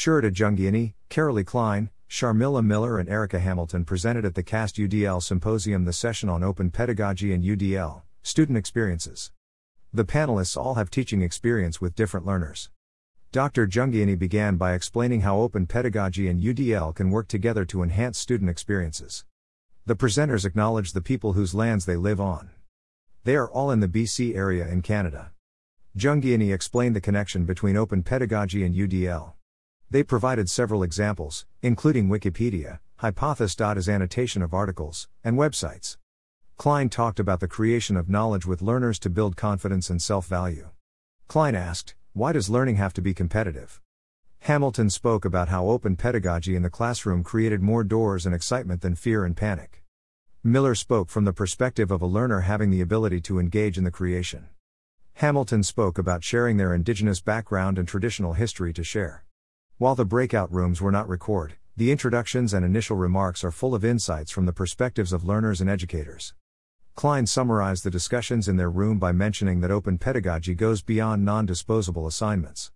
Surita Jhangiani, Carolee Klein, Sharmila Miller, and Erica Hamilton presented at the CAST UDL Symposium the session on Open Pedagogy and UDL Student Experiences. The panelists all have teaching experience with different learners. Dr. Jhangiani began by explaining how open pedagogy and UDL can work together to enhance student experiences. The presenters acknowledged the people whose lands they live on. They are all in the BC area in Canada. Jhangiani explained the connection between open pedagogy and UDL. They provided several examples, including Wikipedia, Hypothesis annotation of articles, and websites. Klein talked about the creation of knowledge with learners to build confidence and self value. Klein asked, why does learning have to be competitive? Hamilton spoke about how open pedagogy in the classroom created more doors and excitement than fear and panic. Miller spoke from the perspective of a learner having the ability to engage in the creation. Hamilton spoke about sharing their indigenous background and traditional history to share. While the breakout rooms were not recorded, the introductions and initial remarks are full of insights from the perspectives of learners and educators. Klein summarized the discussions in their room by mentioning that open pedagogy goes beyond non disposable assignments.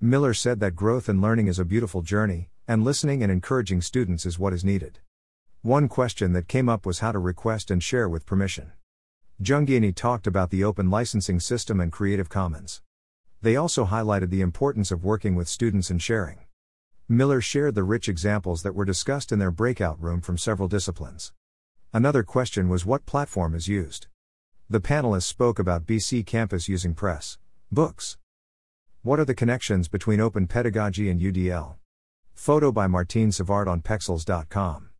Miller said that growth and learning is a beautiful journey, and listening and encouraging students is what is needed. One question that came up was how to request and share with permission. Jhangiani talked about the open licensing system and Creative Commons. They also highlighted the importance of working with students and sharing. Miller shared the rich examples that were discussed in their breakout room from several disciplines. Another question was what platform is used. The panelists spoke about BCcampus using press, books. What are the connections between open pedagogy and UDL? Photo by Martine Savard on Pexels.com.